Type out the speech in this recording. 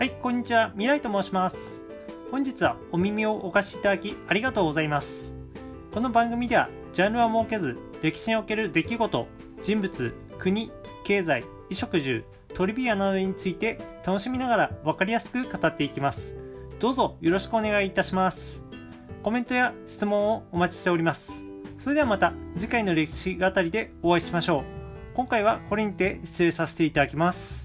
はい、こんにちは。未来と申します。本日はお耳をお貸しいただきありがとうございます。この番組では、ジャンルは設けず、歴史における出来事、人物、国、経済、衣食住、トリビアなどについて楽しみながら分かりやすく語っていきます。どうぞよろしくお願いいたします。コメントや質問をお待ちしております。それではまた次回の歴史語りでお会いしましょう。今回はこれにて失礼させていただきます。